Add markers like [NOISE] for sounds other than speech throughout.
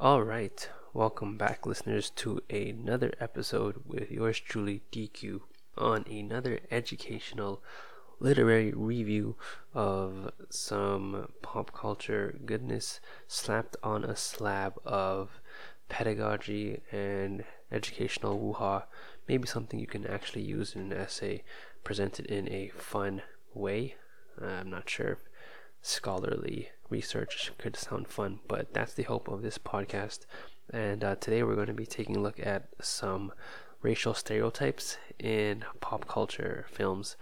All right, welcome back, listeners, to another episode with yours truly, DQ, on another educational literary review of some pop culture goodness slapped on a slab of pedagogy and educational woo-ha. Maybe something you can actually use in an essay presented in a fun way. I'm not sure scholarly research could sound fun, but that's the hope of this podcast. And uh, today we're going to be taking a look at some racial stereotypes in pop culture films.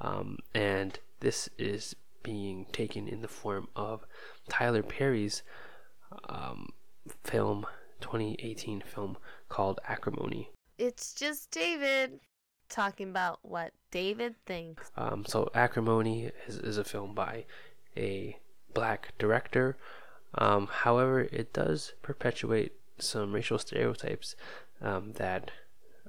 Um, and this is being taken in the form of Tyler Perry's um, film, 2018 film called Acrimony. It's just David talking about what David thinks. Um, so, Acrimony is, is a film by a black director. Um, however, it does perpetuate some racial stereotypes um, that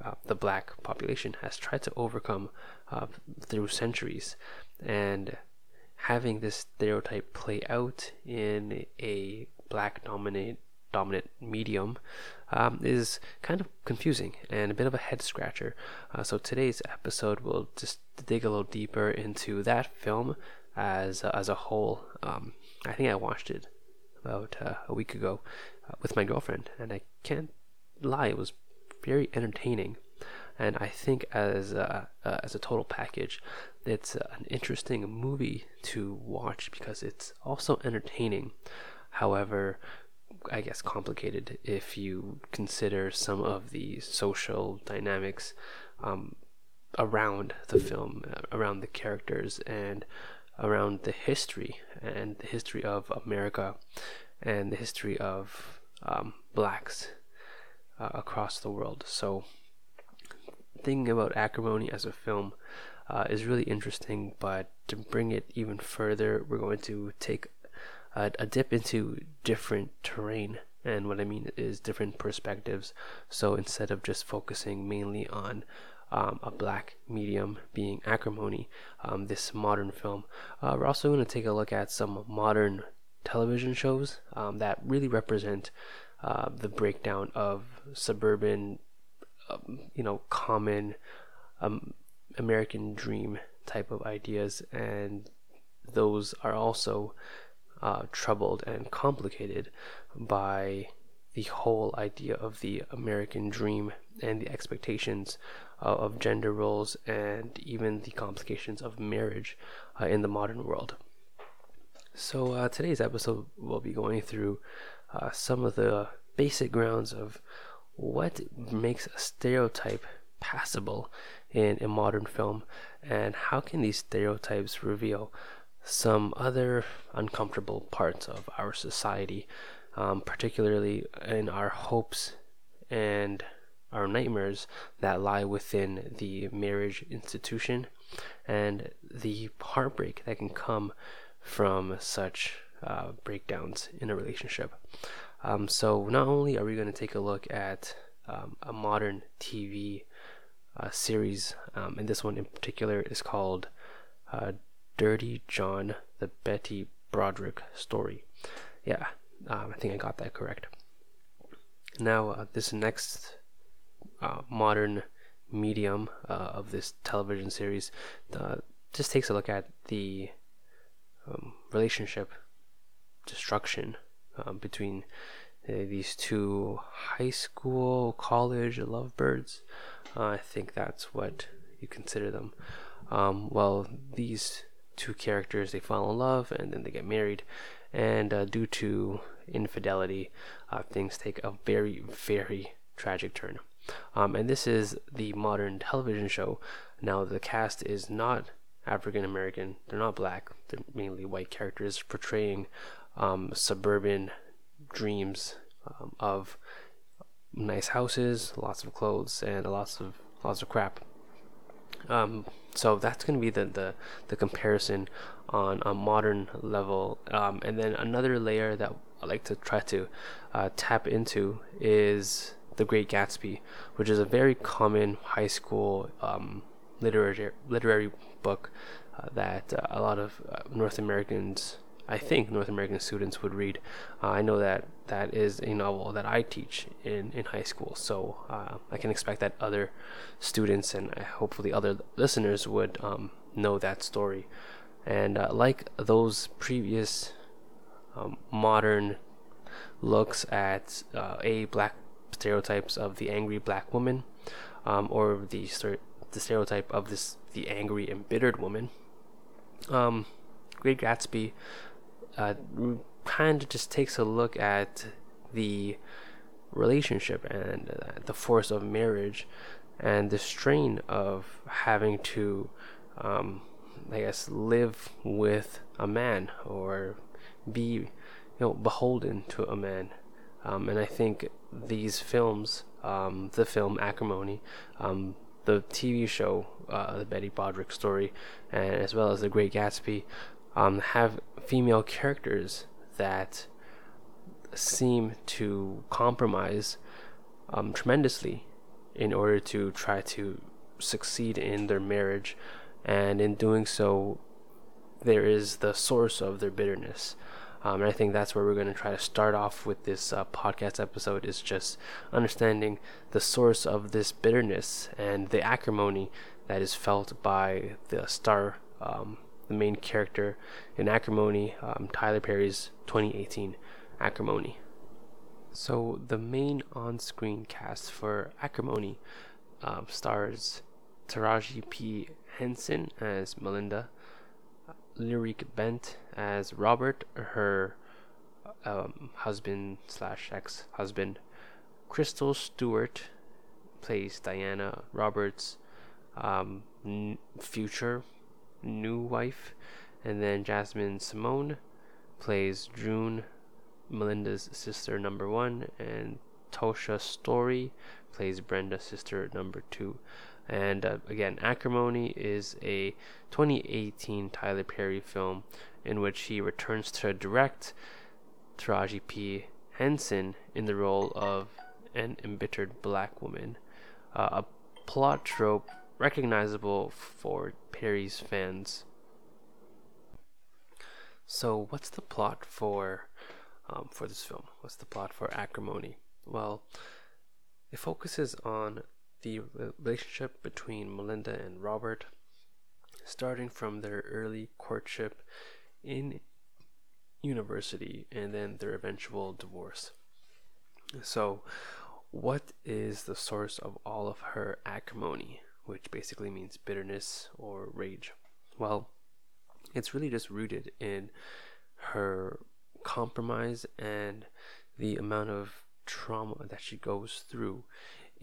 uh, the black population has tried to overcome uh, through centuries. And having this stereotype play out in a black dominant dominant medium um, is kind of confusing and a bit of a head scratcher. Uh, so today's episode will just dig a little deeper into that film as as a whole. Um, I think I watched it about uh, a week ago uh, with my girlfriend, and I can't lie, it was very entertaining. And I think as uh, as a total package, it's an interesting movie to watch because it's also entertaining. However, I guess complicated if you consider some of the social dynamics um, around the film, uh, around the characters, and around the history and the history of America and the history of um, blacks uh, across the world. So, thinking about Acrimony as a film uh, is really interesting, but to bring it even further, we're going to take a, a dip into different terrain. And what I mean is different perspectives. So instead of just focusing mainly on um, a black medium being acrimony, um, this modern film. Uh, we're also going to take a look at some modern television shows um, that really represent uh, the breakdown of suburban, um, you know, common um, American dream type of ideas, and those are also uh, troubled and complicated by the whole idea of the American dream and the expectations uh, of gender roles and even the complications of marriage uh, in the modern world. So, uh, today's episode will be going through uh, some of the basic grounds of what makes a stereotype passable in a modern film and how can these stereotypes reveal some other uncomfortable parts of our society um, particularly in our hopes and our nightmares that lie within the marriage institution and the heartbreak that can come from such uh, breakdowns in a relationship. Um, so, not only are we going to take a look at um, a modern TV uh, series, um, and this one in particular is called uh, Dirty John, the Betty Broderick story. Yeah, um, I think I got that correct. Now, uh, this next uh, modern medium uh, of this television series uh, just takes a look at the um, relationship destruction um, between uh, these two high school, college lovebirds. Uh, I think that's what you consider them. Um, well, these two characters they fall in love and then they get married, and uh, due to infidelity, uh, things take a very, very tragic turn. Um, and this is the modern television show. Now, the cast is not African American, they're not black, they're mainly white characters portraying um, suburban dreams um, of nice houses, lots of clothes, and lots of lots of crap. Um, so that's going to be the, the, the comparison on a modern level. Um, and then another layer that I like to try to uh, tap into is The Great Gatsby, which is a very common high school um, literary literary book uh, that uh, a lot of uh, North Americans I think North American students would read. Uh, I know that that is a novel that I teach in, in high school, so uh, I can expect that other students and hopefully other listeners would um, know that story. And uh, like those previous um, modern looks at uh, a black stereotypes of the angry black woman, um, or the the stereotype of this the angry embittered woman. Um, Great Gatsby uh, kind of just takes a look at the relationship and uh, the force of marriage and the strain of having to, um, I guess, live with a man or be, you know, beholden to a man. Um, and I think these films, um, the film Acrimony, um, the TV show, uh, the Betty Broderick story, and as well as the Great Gatsby, um, have female characters that seem to compromise um, tremendously in order to try to succeed in their marriage, and in doing so, there is the source of their bitterness. Um, and I think that's where we're going to try to start off with this uh, podcast episode is just understanding the source of this bitterness and the acrimony that is felt by the star um, the main character in Acrimony, um, Tyler Perry's 2018 Acrimony. So, the main on screen cast for Acrimony um, stars Taraji P. Henson as Melinda, Lyriq Bent as Robert, her um, husband slash ex husband. Crystle Stewart plays Diana Roberts' um, n- future new wife. And then Jasmine Simone plays June, Melinda's sister number one, and Ptosha Storey plays Brenda's sister number two. And uh, again, Acrimony is a 2018 Tyler Perry film in which he returns to direct Taraji P. Henson in the role of an embittered black woman. Uh, a plot trope recognizable for Perry's fans. So, what's the plot for um, for this film? What's the plot for Acrimony? Well, it focuses on the relationship between Melinda and Robert, starting from their early courtship in university and then their eventual divorce. So, what is the source of all of her acrimony? which basically means bitterness or rage. Well, it's really just rooted in her compromise and the amount of trauma that she goes through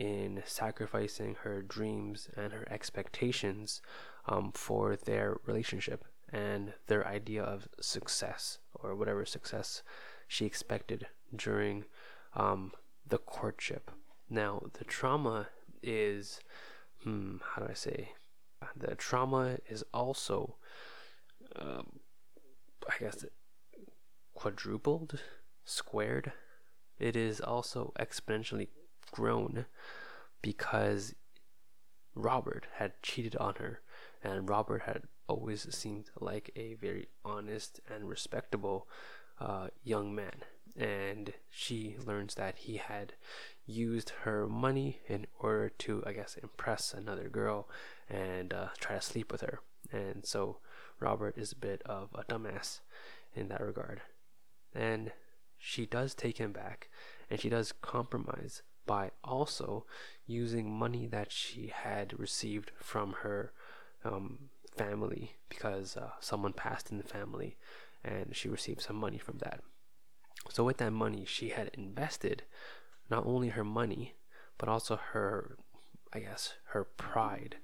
in sacrificing her dreams and her expectations um, for their relationship and their idea of success or whatever success she expected during um, the courtship. Now, the trauma is hmm, how do I say? The trauma is also, um, I guess, quadrupled, squared. It is also exponentially grown because Robert had cheated on her, and Robert had always seemed like a very honest and respectable uh, young man. And she learns that he had used her money in order to, I guess, impress another girl and uh, try to sleep with her. And so Robert is a bit of a dumbass in that regard. And she does take him back and she does compromise by also using money that she had received from her um, family because uh, someone passed in the family and she received some money from that. So, with that money, she had invested not only her money, but also her, I guess, her pride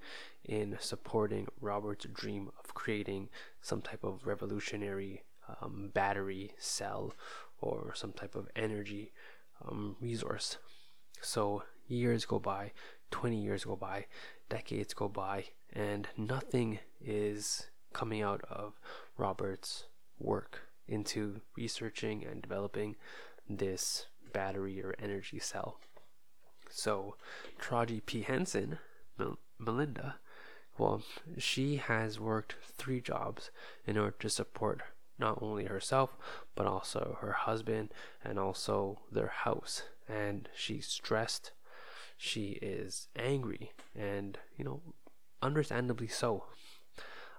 in supporting Robert's dream of creating some type of revolutionary um, battery cell or some type of energy um, resource. So years go by, 20 years go by, decades go by, and nothing is coming out of Robert's work into researching and developing this battery or energy cell. So, Taraji P. Henson, Mel- Melinda, well, she has worked three jobs in order to support not only herself, but also her husband and also their house. And she's stressed, she is angry, and you know, understandably so.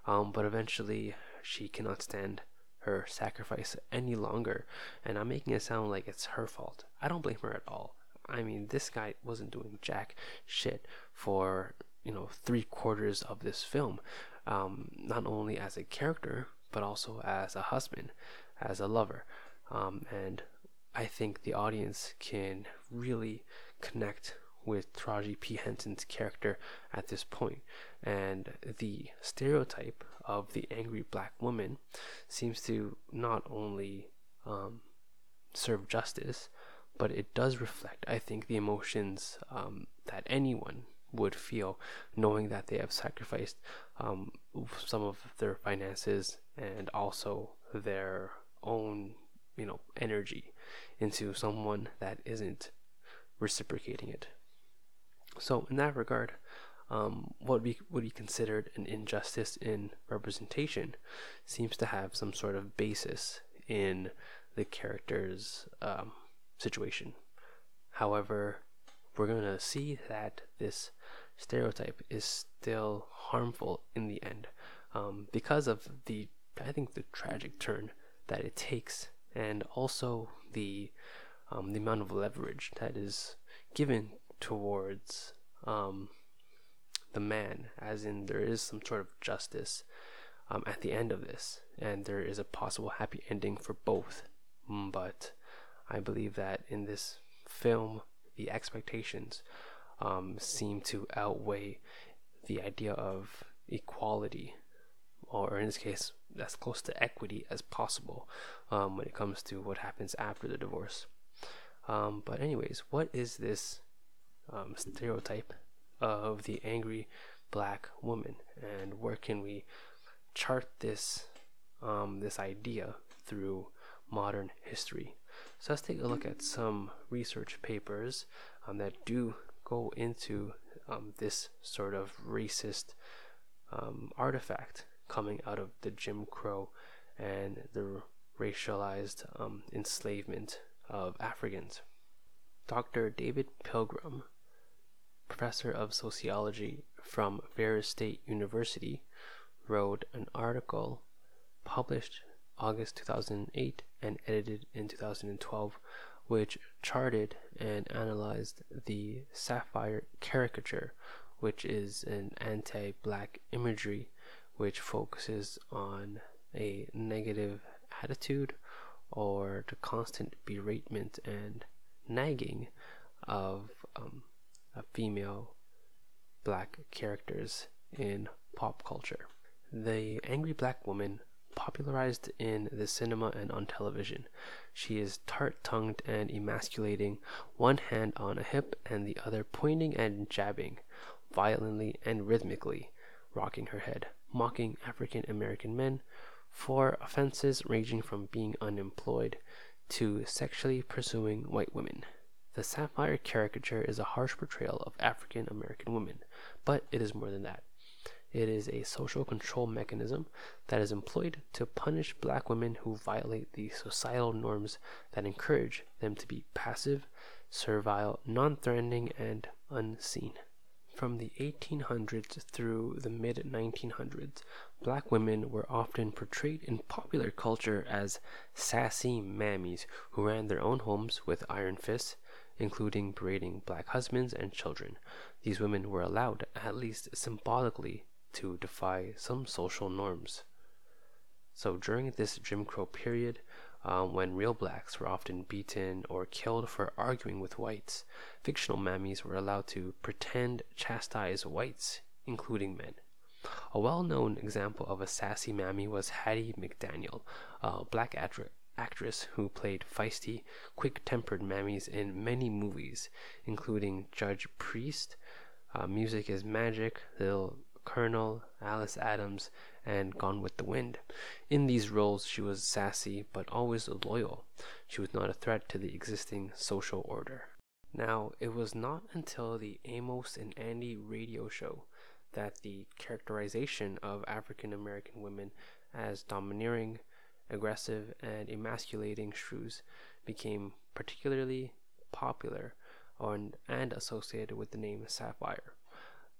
Um, but eventually, she cannot stand her sacrifice any longer, and I'm making it sound like it's her fault. I don't blame her at all. I mean, this guy wasn't doing jack shit for you know three quarters of this film, um, not only as a character but also as a husband, as a lover, um, and I think the audience can really connect with Taraji P. Henson's character at this point. and the stereotype of the angry black woman seems to not only um, serve justice, but it does reflect, I think, the emotions um, that anyone would feel knowing that they have sacrificed um, some of their finances and also their own, you know, energy into someone that isn't reciprocating it. So, in that regard, um, what we would be considered an injustice in representation seems to have some sort of basis in the character's um, situation. However, we're going to see that this stereotype is still harmful in the end um, because of the, I think, the tragic turn that it takes, and also the um, the amount of leverage that is given towards um, the man, as in there is some sort of justice um, at the end of this, and there is a possible happy ending for both. Mm, but I believe that in this film, the expectations um, seem to outweigh the idea of equality, or in this case, as close to equity as possible um, when it comes to what happens after the divorce. Um, but, anyways, what is this um, stereotype of the angry black woman, and where can we chart this um, this idea through modern history? So let's take a look at some research papers um, that do go into um, this sort of racist artifact coming out of the Jim Crow and the racialized um, enslavement of Africans. Dr. David Pilgrim, professor of sociology from Ferris State University, wrote an article published August 2008 and edited in 2012, which charted and analyzed the sapphire caricature, which is an anti black imagery which focuses on a negative attitude or the constant beratement and nagging of um, female black characters in pop culture. The angry black woman popularized in the cinema and on television. She is tart tongued and emasculating, one hand on a hip and the other pointing and jabbing, violently and rhythmically, rocking her head, mocking African American men for offenses ranging from being unemployed to sexually pursuing white women. The sapphire caricature is a harsh portrayal of African American women, but it is more than that. It is a social control mechanism that is employed to punish black women who violate the societal norms that encourage them to be passive, servile, non threatening, and unseen. From the 1800s through the mid 1900s, black women were often portrayed in popular culture as sassy mammies who ran their own homes with iron fists, including berating black husbands and children. These women were allowed, at least symbolically, to defy some social norms. So during this Jim Crow period, um, when real blacks were often beaten or killed for arguing with whites, fictional mammies were allowed to pretend chastise whites, including men. A well known example of a sassy mammy was Hattie McDaniel, a black actress actress who played feisty, quick tempered mammies in many movies, including Judge Priest, uh, Music is Magic, Little Colonel, Alice Adams, and Gone with the Wind. In these roles, she was sassy but always loyal. She was not a threat to the existing social order. Now, it was not until the Amos and Andy radio show that the characterization of African American women as domineering aggressive, and emasculating shrews became particularly popular and associated with the name Sapphire.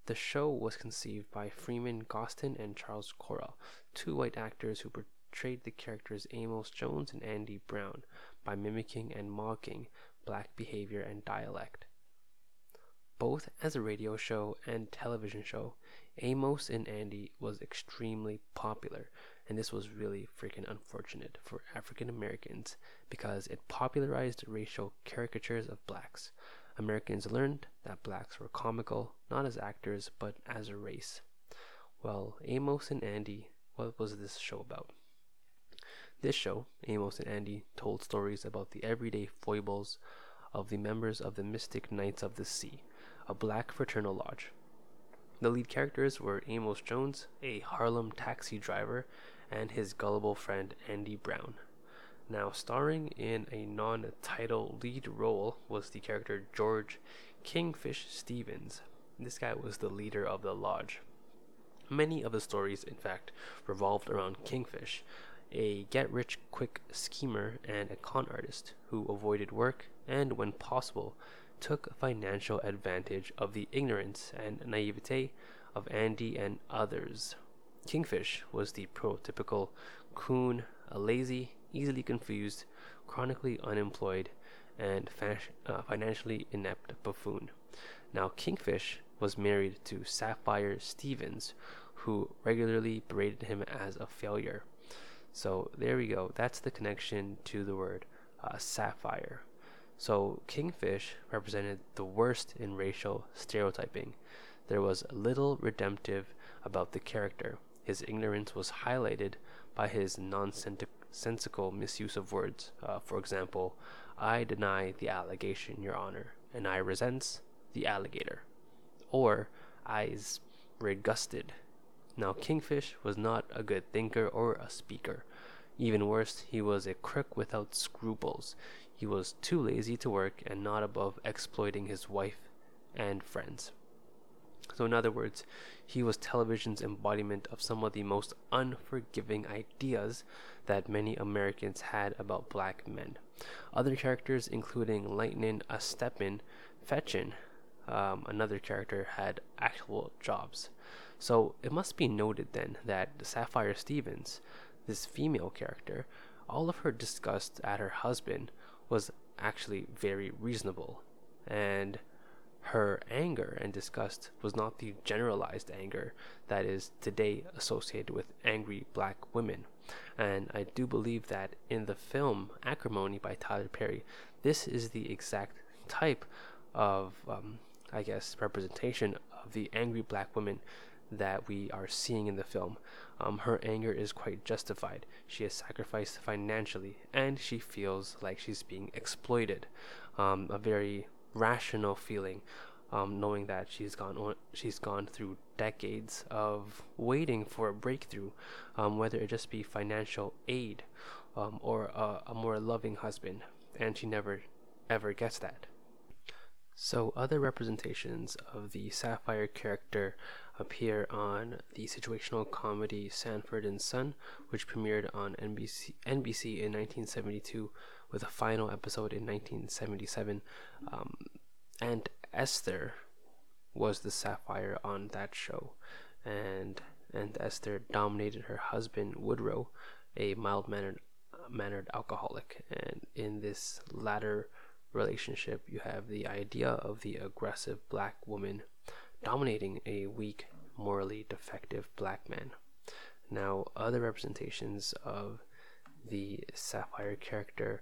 The show was conceived by Freeman Gosden and Charles Correll, two white actors who portrayed the characters Amos Jones and Andy Brown by mimicking and mocking black behavior and dialect. Both as a radio show and television show, Amos and Andy was extremely popular, and this was really freaking unfortunate for African Americans because it popularized racial caricatures of blacks. Americans learned that blacks were comical, not as actors, but as a race. Well, Amos and Andy, what was this show about? This show, Amos and Andy, told stories about the everyday foibles of the members of the Mystic Knights of the Sea, a black fraternal lodge. The lead characters were Amos Jones, a Harlem taxi driver, and his gullible friend Andy Brown. Now, starring in a non title lead role was the character George Kingfish Stevens. This guy was the leader of the lodge. Many of the stories, in fact, revolved around Kingfish, a get rich quick schemer and a con artist who avoided work and, when possible, took financial advantage of the ignorance and naivete of Andy and others. Kingfish was the prototypical coon, a lazy, easily confused, chronically unemployed, and uh, financially inept buffoon. Now, Kingfish was married to Sapphire Stevens, who regularly berated him as a failure. So, there we go. That's the connection to the word uh, sapphire. So, Kingfish represented the worst in racial stereotyping. There was little redemptive about the character. His ignorance was highlighted by his nonsensical sensical misuse of words. Uh, for example, I deny the allegation, Your Honor, and I resents the alligator. Or, I's regusted. Now, Kingfish was not a good thinker or a speaker. Even worse, he was a crook without scruples. He was too lazy to work and not above exploiting his wife and friends. So, in other words, he was television's embodiment of some of the most unforgiving ideas that many Americans had about black men. Other characters, including Lightning Estepin Fetchin, um, another character, had actual jobs. So, it must be noted then that Sapphire Stevens, this female character, all of her disgust at her husband was actually very reasonable. And her anger and disgust was not the generalized anger that is today associated with angry black women. And I do believe that in the film Acrimony by Tyler Perry, this is the exact type of, um, I guess, representation of the angry black woman that we are seeing in the film. Um, her anger is quite justified. She is sacrificed financially, and she feels like she's being exploited. Um, a very rational feeling, um, knowing that she's gone on, she's gone through decades of waiting for a breakthrough, um, whether it just be financial aid um, or a, a more loving husband, and she never ever gets that. So, other representations of the Sapphire character appear on the situational comedy Sanford and Son, which premiered on NBC, NBC in 1972 with a final episode in 1977. Um, and Esther was the sapphire on that show, and and Esther dominated her husband Woodrow, a mild mannered mannered alcoholic, and in this latter relationship, you have the idea of the aggressive black woman dominating a weak, morally defective black man. Now, other representations of the sapphire character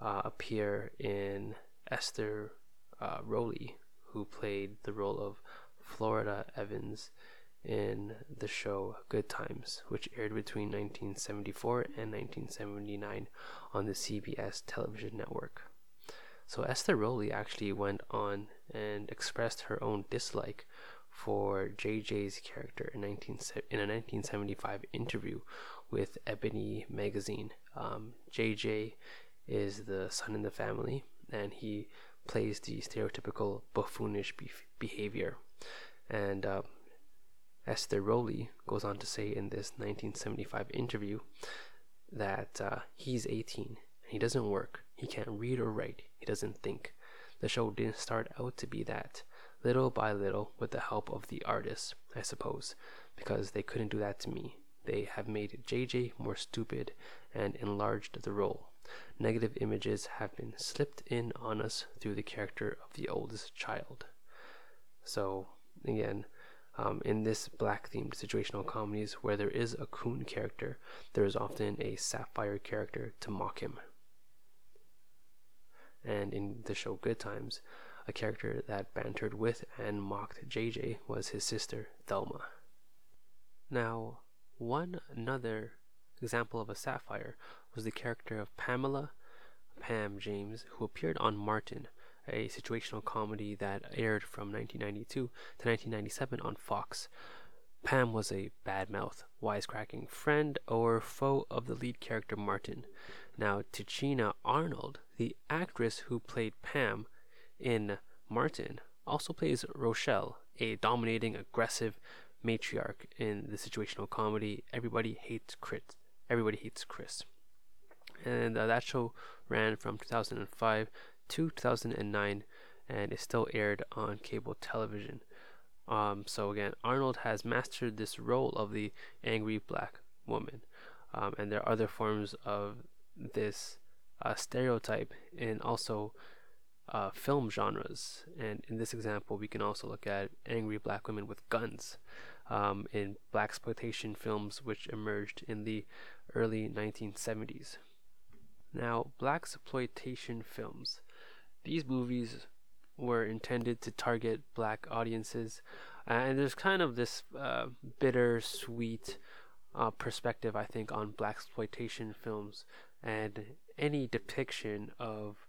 uh, appear in Esther uh, Rolle, who played the role of Florida Evans in the show Good Times, which aired between 1974 and 1979 on the CBS television network. So Esther Rolle actually went on and expressed her own dislike for JJ's character in, 19, in a 1975 interview with Ebony magazine. Um, JJ is the son in the family, and he plays the stereotypical buffoonish be- behavior. And uh, Esther Rolle goes on to say in this 1975 interview that uh, he's 18 and he doesn't work. He can't read or write. He doesn't think. The show didn't start out to be that. Little by little, with the help of the artists, I suppose, because they couldn't do that to me. They have made JJ more stupid and enlarged the role. Negative images have been slipped in on us through the character of the oldest child. So, again, um, in this black themed situational comedies where there is a coon character, there is often a sapphire character to mock him. And in the show Good Times, a character that bantered with and mocked JJ was his sister, Thelma. Now, one another example of a sapphire was the character of Pamela Pam James, who appeared on Martin, a situational comedy that aired from 1992 to 1997 on Fox. Pam was a bad-mouth, wisecracking friend or foe of the lead character Martin. Now, Tichina Arnold, the actress who played Pam in Martin, also plays Rochelle, a dominating, aggressive matriarch in the situational comedy Everybody Hates Chris. Everybody Hates Chris. And uh, that show ran from 2005 to 2009 and is still aired on cable television. Um, so again, Arnold has mastered this role of the angry black woman, um, and there are other forms of this uh, stereotype in also uh, film genres. And in this example, we can also look at angry black women with guns um, in black exploitation films, which emerged in the early 1970s. Now, black exploitation films. These movies were intended to target black audiences, uh, and there's kind of this uh, bittersweet uh, perspective, I think, on black exploitation films and any depiction of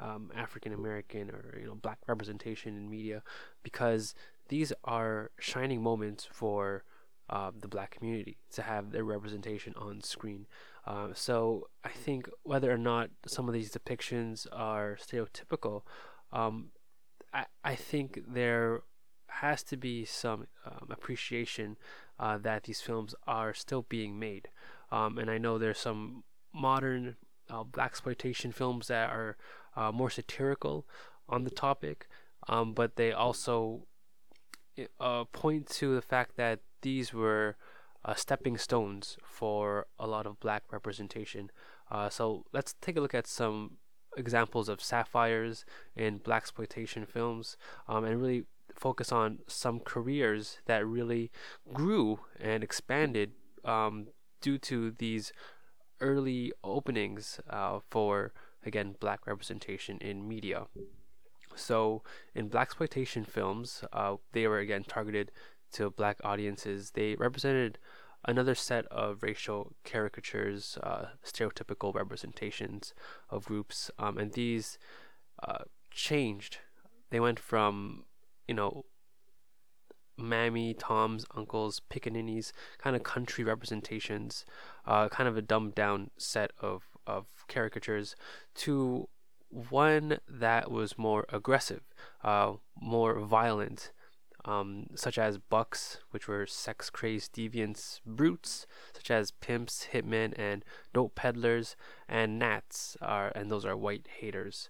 um, African American or you know black representation in media, because these are shining moments for uh, the black community to have their representation on screen. Uh, so I think whether or not some of these depictions are stereotypical, um, I, I think there has to be some um, appreciation uh, that these films are still being made. Um, and I know there's some modern uh, black exploitation films that are uh, more satirical on the topic, um, but they also uh, point to the fact that these were uh, stepping stones for a lot of black representation. Uh, so let's take a look at some examples of sapphires in black exploitation films um, and really focus on some careers that really grew and expanded um, due to these early openings uh, for again black representation in media. So in black exploitation films, uh, they were again targeted to black audiences, they represented another set of racial caricatures, uh, stereotypical representations of groups, um, and these uh, changed. They went from, you know, mammy, toms, uncles, pickaninnies, kind of country representations, uh, kind of a dumbed down set of, of caricatures, to one that was more aggressive, uh, more violent, um, such as bucks, which were sex crazed deviants, brutes, such as pimps, hitmen, and dope peddlers, and nats, are, and those are white haters.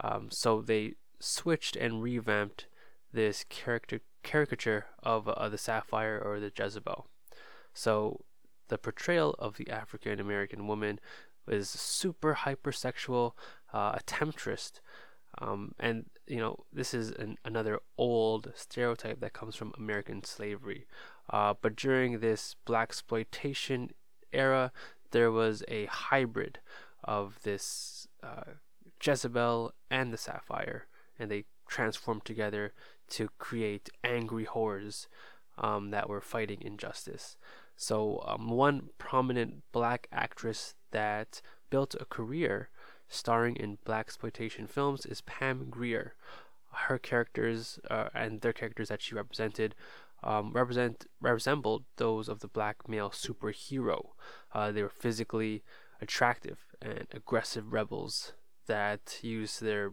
Um, so they switched and revamped this character caricature of uh, the sapphire or the Jezebel. So the portrayal of the African American woman is super hypersexual, uh, a temptress, um, and you know this is an, another old stereotype that comes from American slavery. Uh, but during this black exploitation era, there was a hybrid of this uh, Jezebel and the Sapphire, and they transformed together to create angry whores um, that were fighting injustice. So, um, one prominent black actress that built a career starring in black exploitation films is Pam Grier. Her characters uh, and their characters that she represented um, represent resembled those of the black male superhero. Uh, they were physically attractive and aggressive rebels that used their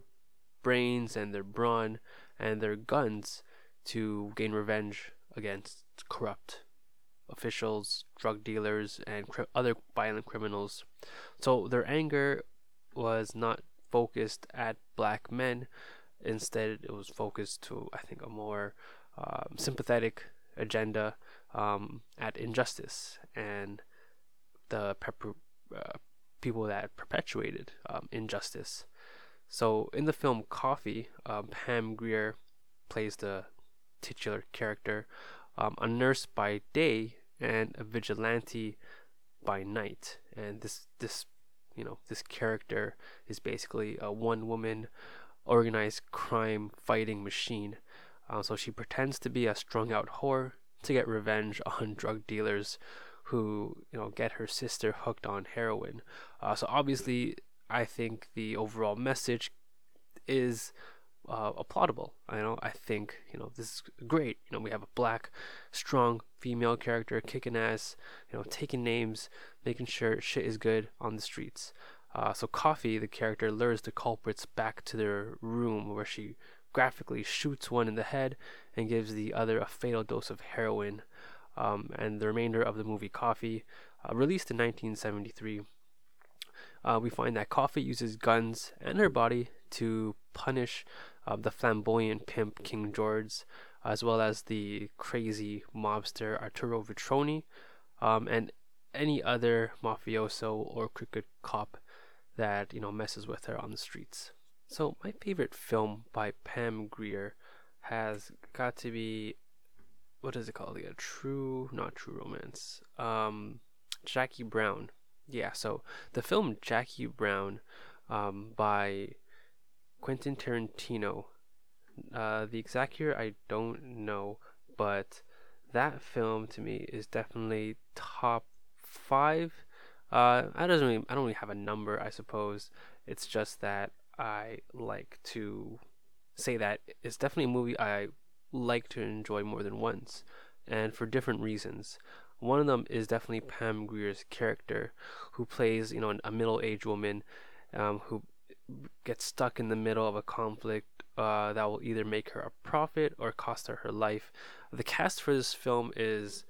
brains and their brawn and their guns to gain revenge against corrupt officials, drug dealers, and cr- other violent criminals. So their anger was not focused at black men. Instead, it was focused to, I think, a more um, sympathetic agenda um, at injustice and the pepper, uh, people that perpetuated um, injustice. So in the film Coffy, um, Pam Grier plays the titular character, um, a nurse by day and a vigilante by night. And this this you know this character is basically a one woman organized crime fighting machine. Uh, so she pretends to be a strung out whore to get revenge [LAUGHS] on drug dealers who you know get her sister hooked on heroin. Uh, so obviously, I think the overall message is uh, applaudable. I know. I think you know this is great. You know, we have a black, strong female character kicking ass. You know, taking names, making sure shit is good on the streets. Uh, so Coffy, the character, lures the culprits back to their room where she graphically shoots one in the head and gives the other a fatal dose of heroin um, and the remainder of the movie Coffy, uh, released in 1973. Uh, we find that Coffy uses guns and her body to punish uh, the flamboyant pimp King George, as well as the crazy mobster Arturo Vitroni, um, and any other mafioso or crooked cop that you know messes with her on the streets. So my favorite film by Pam Grier has got to be what is it called? A true, not true romance. Um, Jackie Brown. Yeah, so the film Jackie Brown um, by Quentin Tarantino. Uh, the exact year I don't know, but that film to me is definitely top five. Uh, I doesn't really, I don't really have a number, I suppose. It's just that I like to say that it's definitely a movie I like to enjoy more than once, and for different reasons. One of them is definitely Pam Grier's character, who plays, you know, a middle-aged woman um, who gets stuck in the middle of a conflict uh, that will either make her a profit or cost her her life. The cast for this film is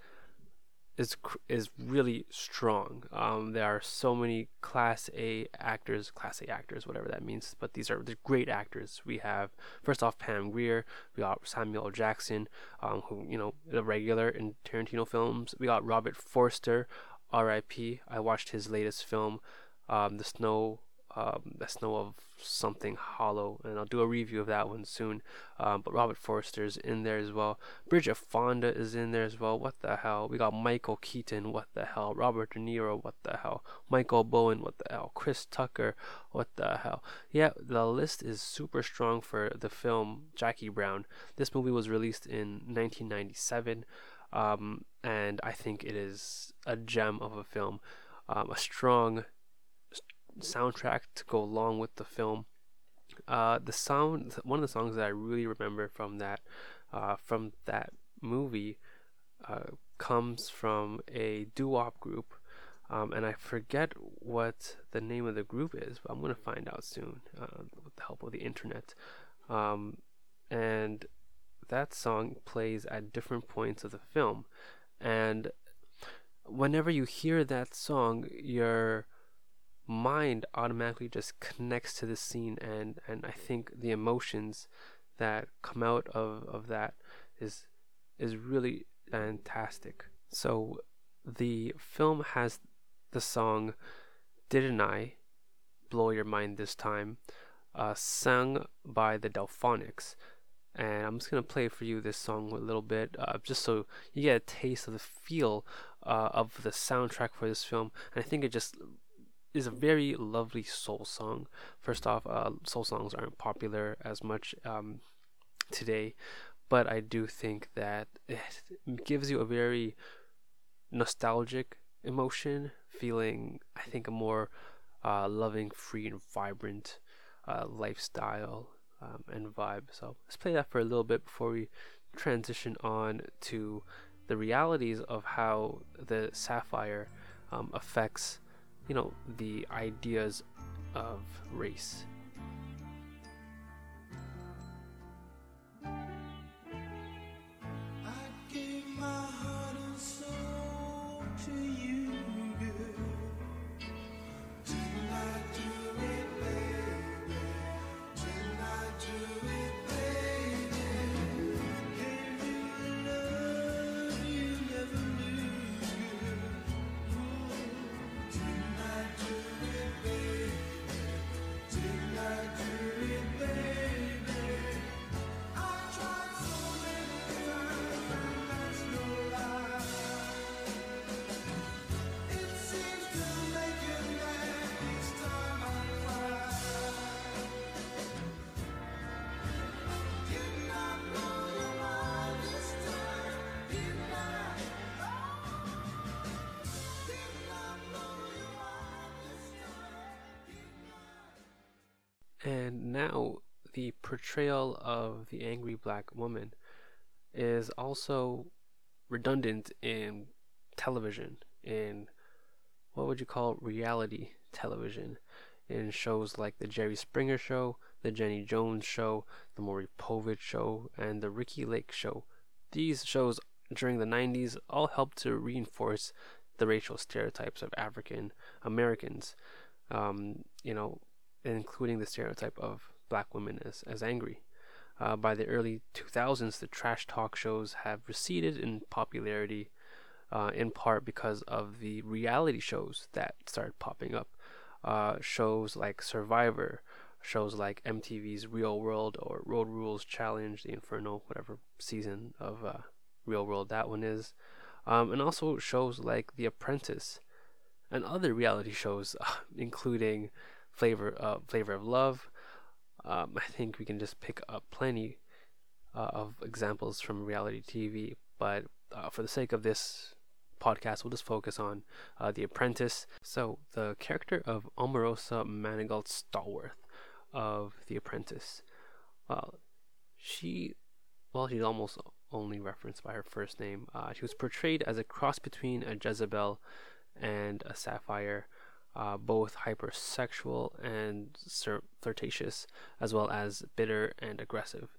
is is really strong. Um, there are so many class A actors, class A actors, whatever that means. But these are the great actors. We have first off Pam Grier. We got Samuel L. Jackson, um, who you know a regular in Tarantino films. We got Robert Forster, R.I.P. I watched his latest film, um, The Snow um, the Snow of Something Hollow, and I'll do a review of that one soon. Um, but Robert Forster's in there as well. Bridget Fonda is in there as well. What the hell? We got Michael Keaton. What the hell? Robert De Niro. What the hell? Michael Bowen. What the hell? Chris Tucker. What the hell? Yeah, the list is super strong for the film Jackie Brown. This movie was released in 1997, um, and I think it is a gem of a film. Um, a strong soundtrack to go along with the film. Uh, the sound, one of the songs that I really remember from that, uh, from that movie, uh, comes from a doo-wop group, um, and I forget what the name of the group is, but I'm gonna find out soon uh, with the help of the internet. Um, and that song plays at different points of the film, and whenever you hear that song, you're mind automatically just connects to the scene and and I think the emotions that come out of of that is is really fantastic. So the film has the song Didn't I Blow Your Mind This Time uh, sung by the Delfonics. and I'm just gonna play for you this song a little bit, uh, just so you get a taste of the feel uh, of the soundtrack for this film. And I think it just is a very lovely soul song. First off, uh, soul songs aren't popular as much um, today, but I do think that it gives you a very nostalgic emotion, feeling, I think, a more uh, loving, free, and vibrant uh, lifestyle um, and vibe. So let's play that for a little bit before we transition on to the realities of how the sapphire um, affects you know, the ideas of race. And now the portrayal of the angry black woman is also redundant in television, in what would you call reality television, in shows like The Jerry Springer Show, The Jenny Jones Show, The Maury Povich Show, and The Ricki Lake Show. These shows during the 90s all helped to reinforce the racial stereotypes of African Americans, um, you know, including the stereotype of black women as, as angry. Uh, by the early 2000s, the trash talk shows have receded in popularity, uh, in part because of the reality shows that started popping up. Uh, shows like Survivor, shows like MTV's Real World or Road Rules Challenge, The Inferno, whatever season of uh, Real World that one is, um, and also shows like The Apprentice and other reality shows, [LAUGHS] including Flavor uh, Flavor of Love. Um, I think we can just pick up plenty uh, of examples from reality TV, but uh, for the sake of this podcast, we'll just focus on uh, The Apprentice. So, the character of Omarosa Manigault Stallworth of The Apprentice, well, she, well, she's almost only referenced by her first name. Uh, she was portrayed as a cross between a Jezebel and a Sapphire, uh, both hypersexual and flirtatious, as well as bitter and aggressive.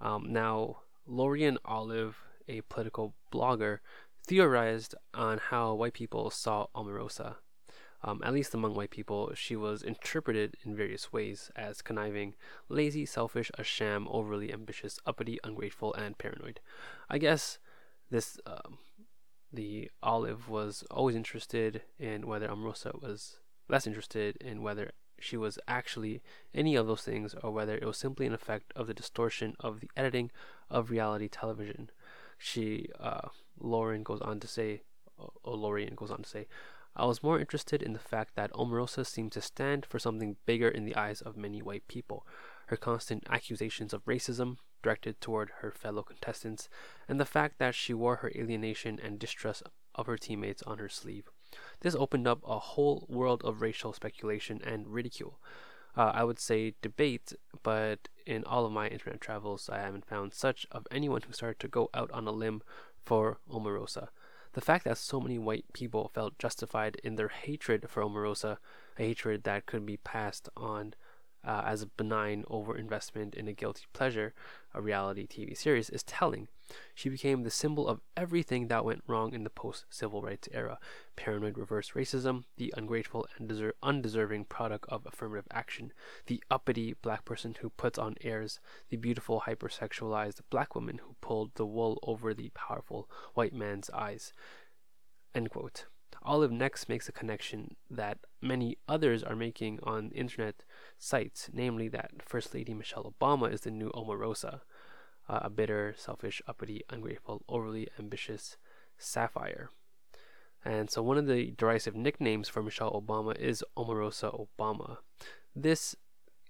Um, now, Lorien Olive, a political blogger, theorized on how white people saw Omarosa. Um, at least among white people, she was interpreted in various ways as conniving, lazy, selfish, a sham, overly ambitious, uppity, ungrateful, and paranoid. I guess this um, the Olive was always interested in whether Omarosa was less interested in whether she was actually any of those things or whether it was simply an effect of the distortion of the editing of reality television. She, uh, Lauren goes on to say, or Lorien goes on to say, I was more interested in the fact that Omarosa seemed to stand for something bigger in the eyes of many white people. Her constant accusations of racism, directed toward her fellow contestants, and the fact that she wore her alienation and distrust of her teammates on her sleeve. This opened up a whole world of racial speculation and ridicule. Uh, I would say debate, but in all of my internet travels, I haven't found such of anyone who started to go out on a limb for Omarosa. The fact that so many white people felt justified in their hatred for Omarosa, a hatred that could be passed on uh, as a benign overinvestment in a guilty pleasure, a reality TV series, is telling. She became the symbol of everything that went wrong in the post civil rights era paranoid reverse racism, the ungrateful and deser- undeserving product of affirmative action, the uppity black person who puts on airs, the beautiful hypersexualized black woman who pulled the wool over the powerful white man's eyes. End quote. Olive next makes a connection that many others are making on internet sites, namely that First Lady Michelle Obama is the new Omarosa, uh, a bitter, selfish, uppity, ungrateful, overly ambitious sapphire. And so one of the derisive nicknames for Michelle Obama is Omarosa Obama. This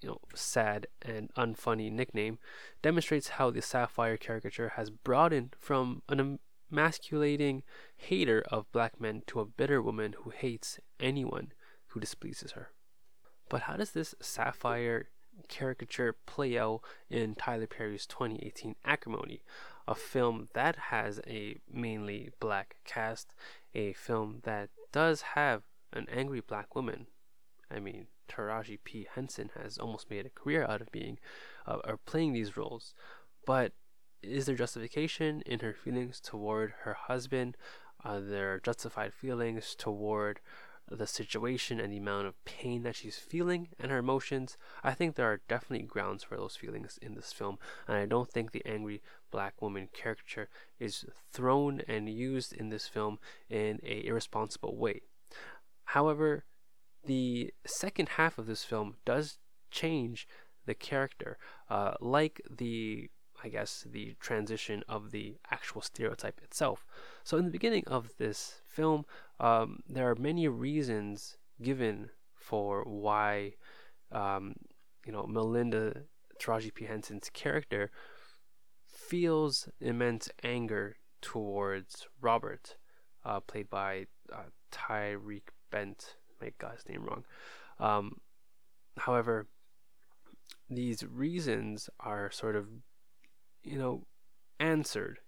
you know, sad and unfunny nickname demonstrates how the sapphire caricature has broadened from an emasculating hater of black men to a bitter woman who hates anyone who displeases her. But how does this sapphire caricature play out in Tyler Perry's 2018 Acrimony, a film that has a mainly black cast, a film that does have an angry black woman. I mean, Taraji P. Henson has almost made a career out of being uh, or playing these roles, but is there justification in her feelings toward her husband? Are there justified feelings toward the situation and the amount of pain that she's feeling and her emotions? I think there are definitely grounds for those feelings in this film, and I don't think the angry black woman caricature is thrown and used in this film in a irresponsible way. However, the second half of this film does change the character, uh, like the I guess, the transition of the actual stereotype itself. So, in the beginning of this film, um, there are many reasons given for why, um, you know, Melinda Taraji P. Henson's character feels immense anger towards Robert, uh, played by uh, Tariq Bent. I got his name wrong. Um, however, these reasons are sort of, you know, answered.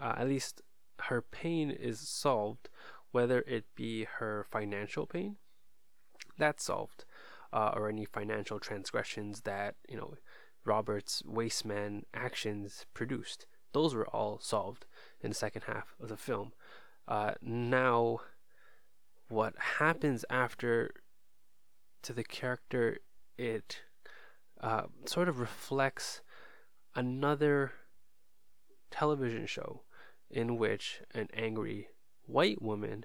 Uh, at least her pain is solved, whether it be her financial pain, that's solved, uh, or any financial transgressions that, you know, Robert's wasteman actions produced. Those were all solved in the second half of the film. Uh, now, what happens after to the character, it uh, sort of reflects another television show in which an angry white woman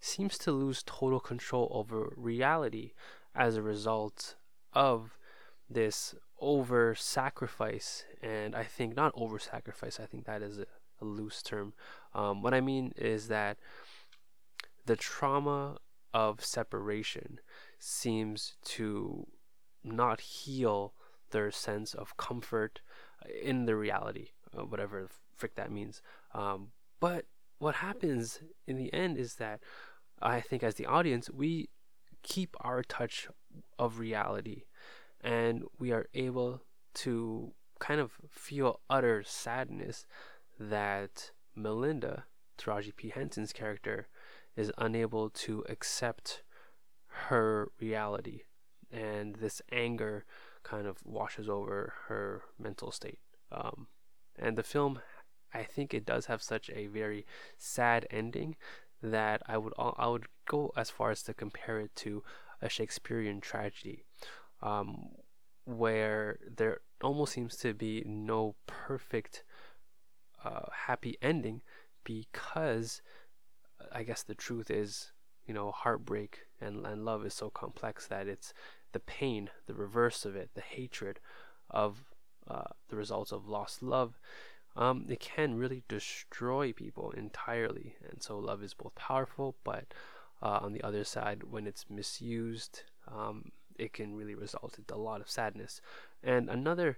seems to lose total control over reality as a result of this over sacrifice and i think not over sacrifice i think that is a, a loose term. Um, what i mean is that the trauma of separation seems to not heal their sense of comfort in the reality, whatever the frick that means. Um, but what happens in the end is that I think as the audience, we keep our touch of reality and we are able to kind of feel utter sadness that Melinda, Taraji P. Henson's character, is unable to accept her reality. And this anger kind of washes over her mental state. Um, and the film, I think it does have such a very sad ending that I would I would go as far as to compare it to a Shakespearean tragedy, um, where there almost seems to be no perfect uh, happy ending because I guess the truth is, you know, heartbreak and, and love is so complex that it's the pain, the reverse of it, the hatred of uh, the results of lost love. Um, it can really destroy people entirely. And so love is both powerful, but uh, on the other side, when it's misused, um, it can really result in a lot of sadness. And another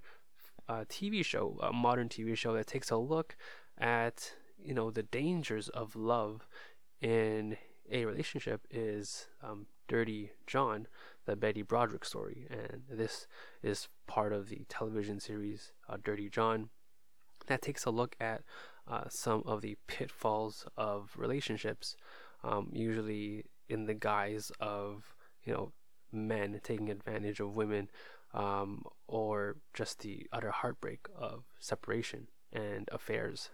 uh, TV show, a modern TV show that takes a look at you know the dangers of love in a relationship is um, Dirty John, the Betty Broderick story, and this is part of the television series uh, Dirty John that takes a look at uh, some of the pitfalls of relationships, um, usually in the guise of you know men taking advantage of women, um, or just the utter heartbreak of separation and affairs.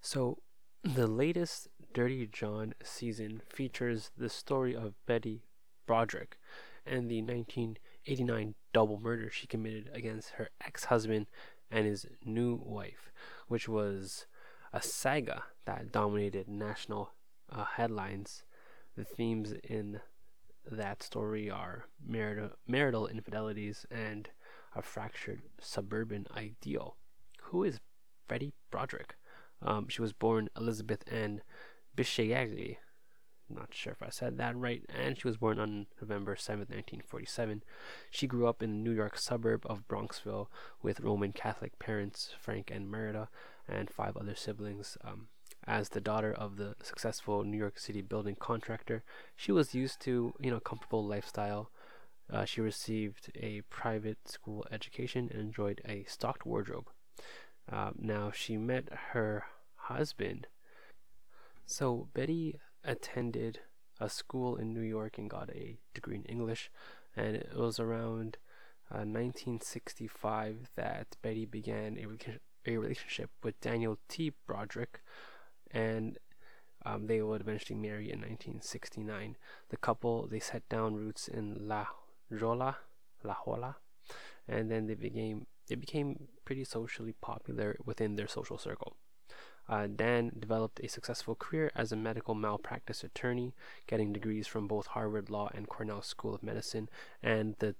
So the latest Dirty John season features the story of Betty Broderick and the 1989 double murder she committed against her ex husband and his new wife, which was a saga that dominated national uh, headlines. The themes in that story are marital, marital infidelities and a fractured suburban ideal. Who is Betty Broderick? Um, she was born Elizabeth Ann Bishagli. Not sure if I said that right. And she was born on November 7th, 1947. She grew up in the New York suburb of Bronxville with Roman Catholic parents, Frank and Merida, and five other siblings. Um, as the daughter of the successful New York City building contractor, she was used to, you know, comfortable lifestyle. Uh, she received a private school education and enjoyed a stocked wardrobe. Uh, now, she met her husband. So, Betty attended a school in New York and got a degree in English, and it was around uh, 1965 that Betty began a, a relationship with Daniel T. Broderick, and um, they would eventually marry in 1969. The couple they set down roots in La Jolla, La Jolla, and then they became they became pretty socially popular within their social circle. Uh, Dan developed a successful career as a medical malpractice attorney, getting degrees from both Harvard Law and Cornell School of Medicine. And the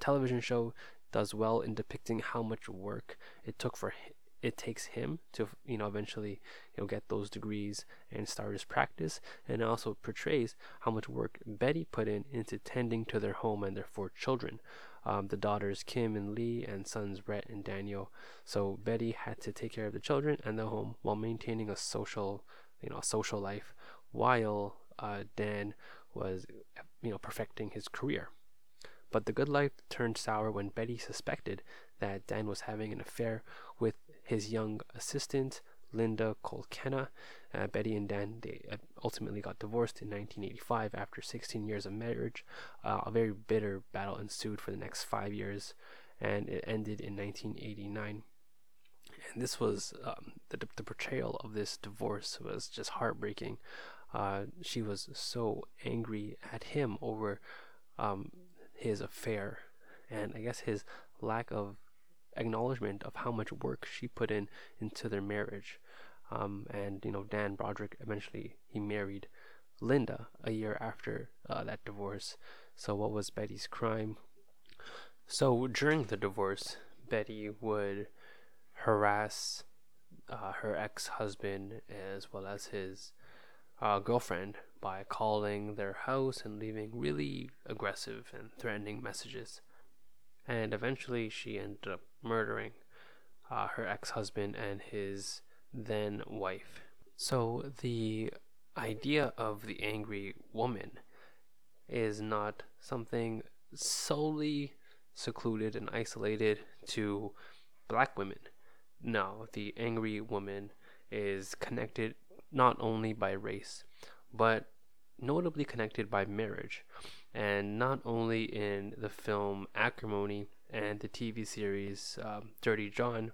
television show does well in depicting how much work it took for it takes him to you know eventually know get those degrees and start his practice. And also portrays how much work Betty put in into tending to their home and their four children um, the daughters Kim and Lee and sons Brett and Daniel. So Betty had to take care of the children and the home while maintaining a social you know a social life while uh, Dan was you know perfecting his career. But the good life turned sour when Betty suspected that Dan was having an affair with his young assistant, Linda Kolkena. Uh, Betty and Dan they uh, ultimately got divorced in 1985 after 16 years of marriage. Uh, a very bitter battle ensued for the next five years, and it ended in 1989. And this was um, the, the portrayal of this divorce was just heartbreaking. Uh, she was so angry at him over um, his affair, and I guess his lack of acknowledgement of how much work she put in into their marriage. Um, and you know, Dan Broderick eventually he married Linda a year after uh, that divorce. So, what was Betty's crime? So, during the divorce, Betty would harass uh, her ex husband as well as his uh, girlfriend by calling their house and leaving really aggressive and threatening messages. And eventually, she ended up murdering uh, her ex husband and his then wife. So, the idea of the angry woman is not something solely secluded and isolated to black women. No, the angry woman is connected not only by race, but notably connected by marriage. And not only in the film Acrimony and the TV series um, Dirty John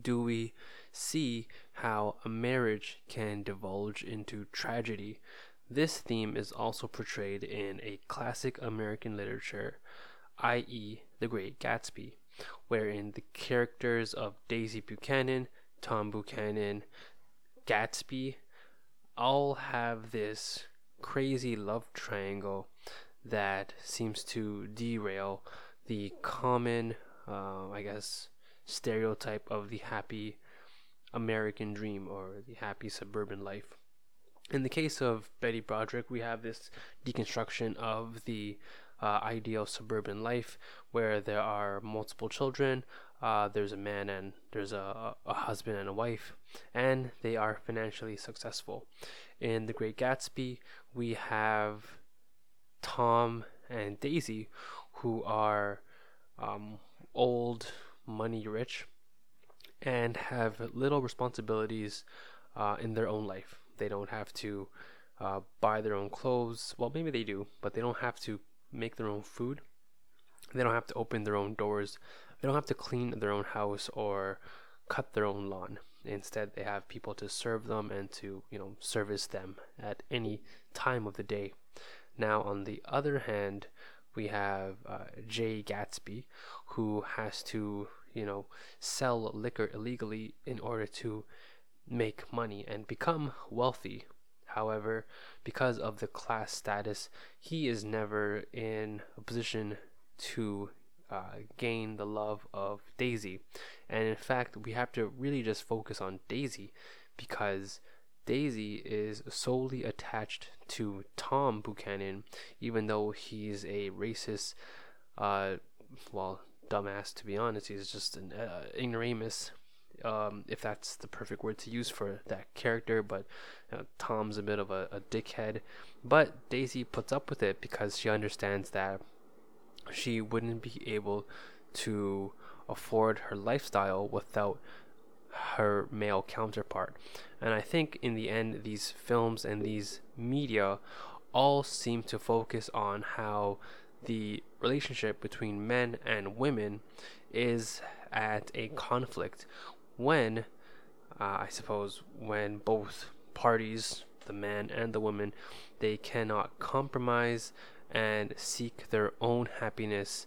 do we see how a marriage can divulge into tragedy. This theme is also portrayed in a classic American literature, i.e., The Great Gatsby, wherein the characters of Daisy Buchanan, Tom Buchanan, Gatsby all have this crazy love triangle that seems to derail the common, uh, I guess, stereotype of the happy American dream or the happy suburban life. In the case of Betty Broderick, we have this deconstruction of the uh, ideal suburban life where there are multiple children, uh, there's a man and there's a, a husband and a wife, and they are financially successful. In The Great Gatsby, we have Tom and Daisy, who are um, old, money rich, and have little responsibilities uh, in their own life. They don't have to uh, buy their own clothes. Well, maybe they do, but they don't have to make their own food. They don't have to open their own doors. They don't have to clean their own house or cut their own lawn. Instead, they have people to serve them and to, you know, service them at any time of the day. Now, on the other hand, we have uh, Jay Gatsby, who has to, you know, sell liquor illegally in order to make money and become wealthy. However, because of the class status, he is never in a position to uh, gain the love of Daisy. And in fact, we have to really just focus on Daisy because Daisy is solely attached to Tom Buchanan, even though he's a racist, uh, well, dumbass to be honest. He's just an uh, ignoramus, um, if that's the perfect word to use for that character. But Tom's a bit of a, a dickhead. But Daisy puts up with it because she understands that she wouldn't be able to afford her lifestyle without her male counterpart. And I think in the end, these films and these media all seem to focus on how the relationship between men and women is at a conflict when, uh, I suppose, when both parties, the man and the woman, they cannot compromise and seek their own happiness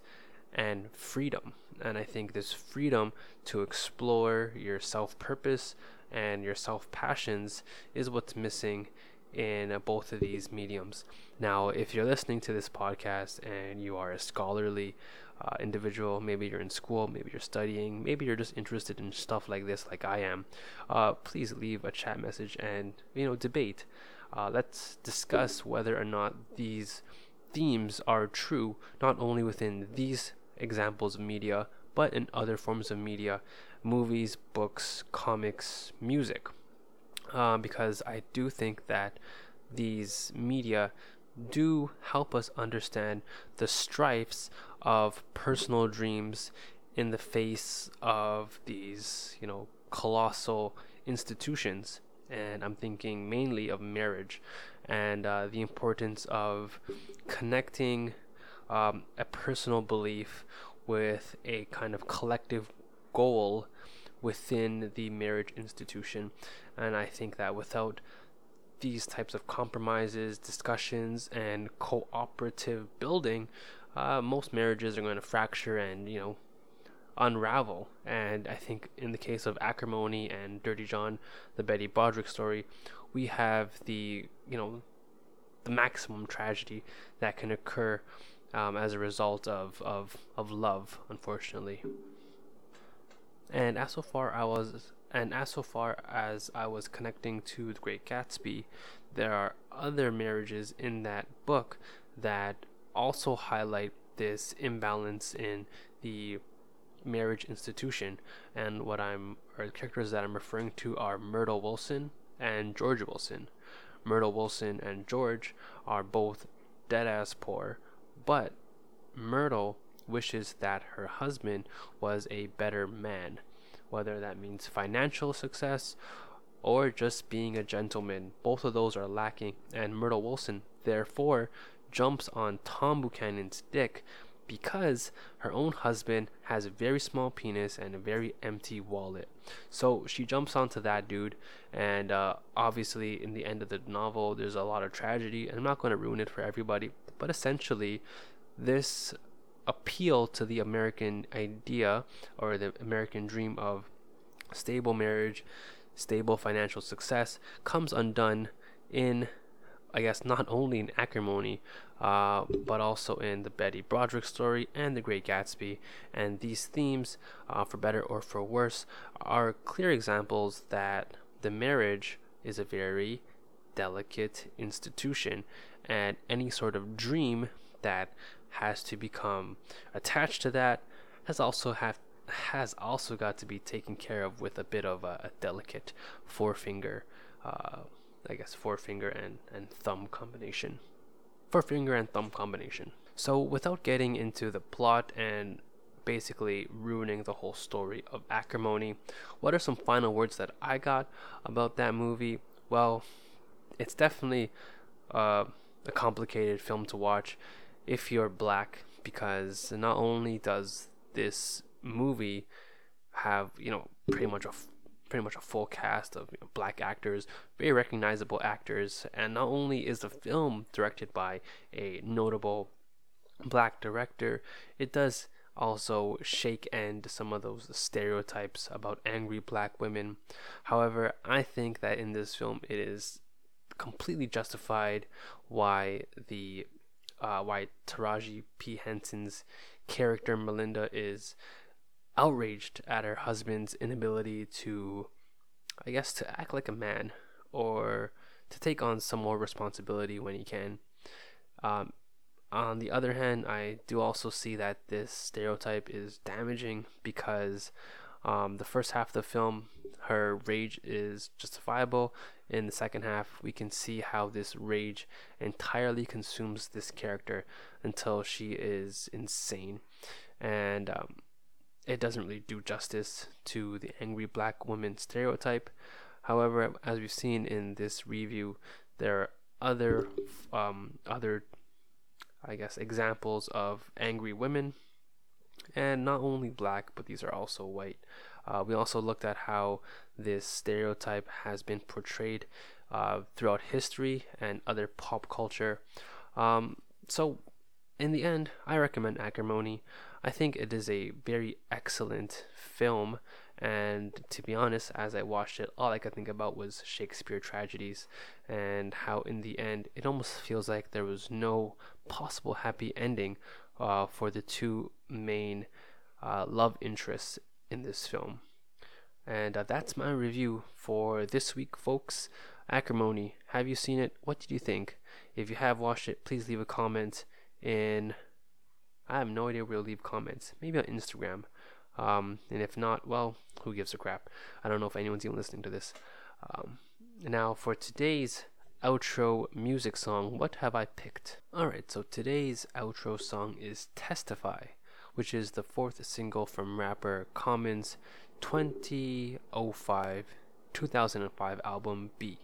and freedom. And I think this freedom to explore your self purpose and your self passions is what's missing in both of these mediums. Now, if you're listening to this podcast and you are a scholarly uh, individual, maybe you're in school, maybe you're studying, maybe you're just interested in stuff like this, like I am, uh, please leave a chat message and you know debate. Uh, let's discuss whether or not these themes are true not only within these examples of media, but in other forms of media, movies, books, comics, music. Uh, because I do think that these media do help us understand the strifes of personal dreams in the face of these, you know, colossal institutions. And I'm thinking mainly of marriage and uh, the importance of connecting um, a personal belief with a kind of collective goal within the marriage institution. And I think that without these types of compromises, discussions, and cooperative building, uh, most marriages are going to fracture and, you know, unravel. And I think in the case of Acrimony and Dirty John, the Betty Broderick story, we have the, you know, the maximum tragedy that can occur um, as a result of, of, of love, unfortunately. And as so far I was and as so far as I was connecting to The Great Gatsby, there are other marriages in that book that also highlight this imbalance in the marriage institution. And what I'm, or the characters that I'm referring to are Myrtle Wilson and George Wilson. Myrtle Wilson and George are both dead ass poor, but Myrtle wishes that her husband was a better man whether that means financial success or just being a gentleman. Both of those are lacking, and Myrtle Wilson, therefore, jumps on Tom Buchanan's dick because her own husband has a very small penis and a very empty wallet. So she jumps onto that dude, and uh, obviously, in the end of the novel, there's a lot of tragedy, and I'm not going to ruin it for everybody, but essentially, this appeal to the American idea or the American dream of stable marriage, stable financial success comes undone in, I guess, not only in Acrimony, uh, but also in the Betty Broderick story and the Great Gatsby. And these themes, uh, for better or for worse, are clear examples that the marriage is a very delicate institution, and any sort of dream that has to become attached to that has also have has also got to be taken care of with a bit of a, a delicate forefinger uh, I guess forefinger and, and thumb combination. Forefinger and thumb combination. So without getting into the plot and basically ruining the whole story of acrimony what are some final words that I got about that movie? Well it's definitely uh, a complicated film to watch if you're black because not only does this movie have you know pretty much a pretty much a full cast of you know, black actors, very recognizable actors, and not only is the film directed by a notable black director, it does also shake end some of those stereotypes about angry black women. However, I think that in this film it is completely justified why the uh, why Taraji P. Henson's character Melinda is outraged at her husband's inability to, I guess, to act like a man or to take on some more responsibility when he can. Um, on the other hand, I do also see that this stereotype is damaging because um, the first half of the film, her rage is justifiable. In the second half, we can see how this rage entirely consumes this character until she is insane. And um, it doesn't really do justice to the angry black woman stereotype. However, as we've seen in this review, there are other, um, other, I guess, examples of angry women and not only black, but these are also white. Uh, we also looked at how this stereotype has been portrayed uh, throughout history and other pop culture. Um, so, in the end, I recommend Acrimony. I think it is a very excellent film, and to be honest, as I watched it, all I could think about was Shakespeare tragedies and how, in the end, it almost feels like there was no possible happy ending uh, for the two main uh, love interests in this film. And uh, that's my review for this week, folks. Acrimony, have you seen it? What did you think? If you have watched it, please leave a comment in. I have no idea where to leave comments. Maybe on Instagram. Um, and if not, well, who gives a crap? I don't know if anyone's even listening to this. Um, now, for today's outro music song, what have I picked? Alright, so today's outro song is Testify, which is the fourth single from rapper Common's 2005 2005 album Be.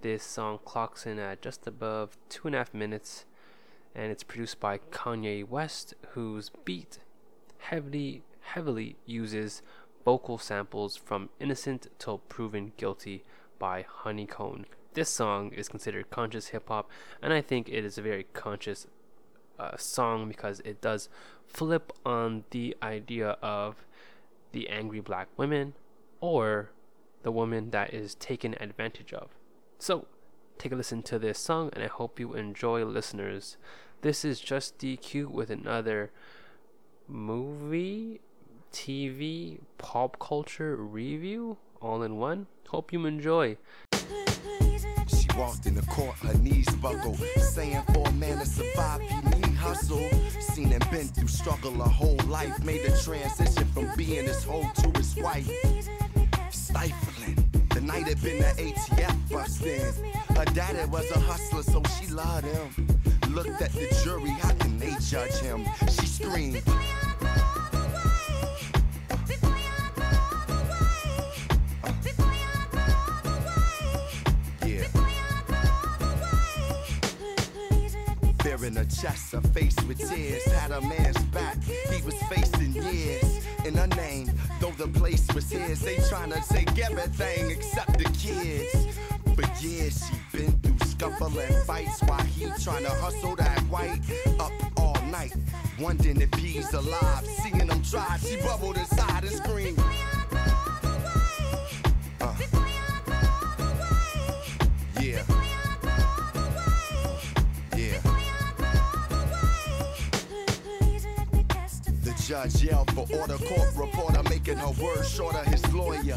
This song clocks in at just above two and a half minutes, and it's produced by Kanye West, whose beat heavily heavily uses vocal samples from Innocent Till Proven Guilty by Honey Cone. This song is considered conscious hip hop, and I think it is a very conscious uh, song because it does flip on the idea of the angry black women or the woman that is taken advantage of. So, take a listen to this song, and I hope you enjoy, listeners. This is just DQ with another movie, TV, pop culture review all in one. Hope you enjoy. She walked in the court, her knees buckled, saying for a man to survive, you need hustle. Seen and been through struggle her whole life, made a transition from being his to his wife. Stifling. The night had been the ATF busting. Her daddy was a hustler, so she loved him. Looked at the jury, how can they judge him? She screamed. Yeah. In her chest, her face with tears, had a man's back. He was facing years in her name, though the place was his. They tryna take everything except the kids. For years she been scuffling fights while he tryna hustle that white up all night, wondering if he's alive. Seeing him try, she bubbled inside and screamed. Uh. Yeah. Yeah. The judge yelled for order, court reporter making her words shorter. His lawyer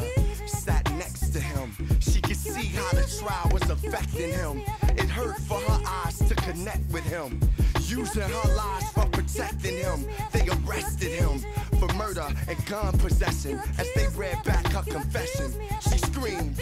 sat next to him. She could see how the trial was affecting him. It hurt for her eyes to connect with him. Using her lies for protecting him. They arrested him for murder and gun possession. As they read back her confession, she screamed.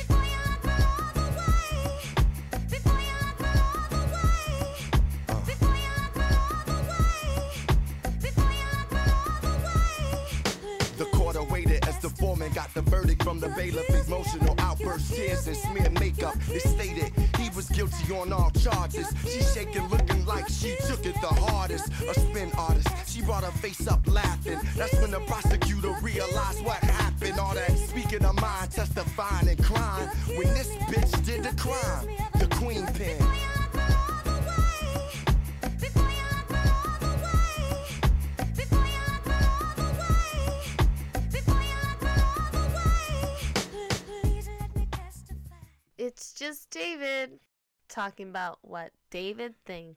The bailiff. Emotional outbursts, tears, and smear makeup. It stated he was guilty on all charges. She shaking, looking like she took it the hardest. A spin artist, she brought her face up laughing. That's when the prosecutor realized what happened. All that speaking of mind, testifying and crying. When this bitch did the crime, the queen pin. Just David talking about what David thinks.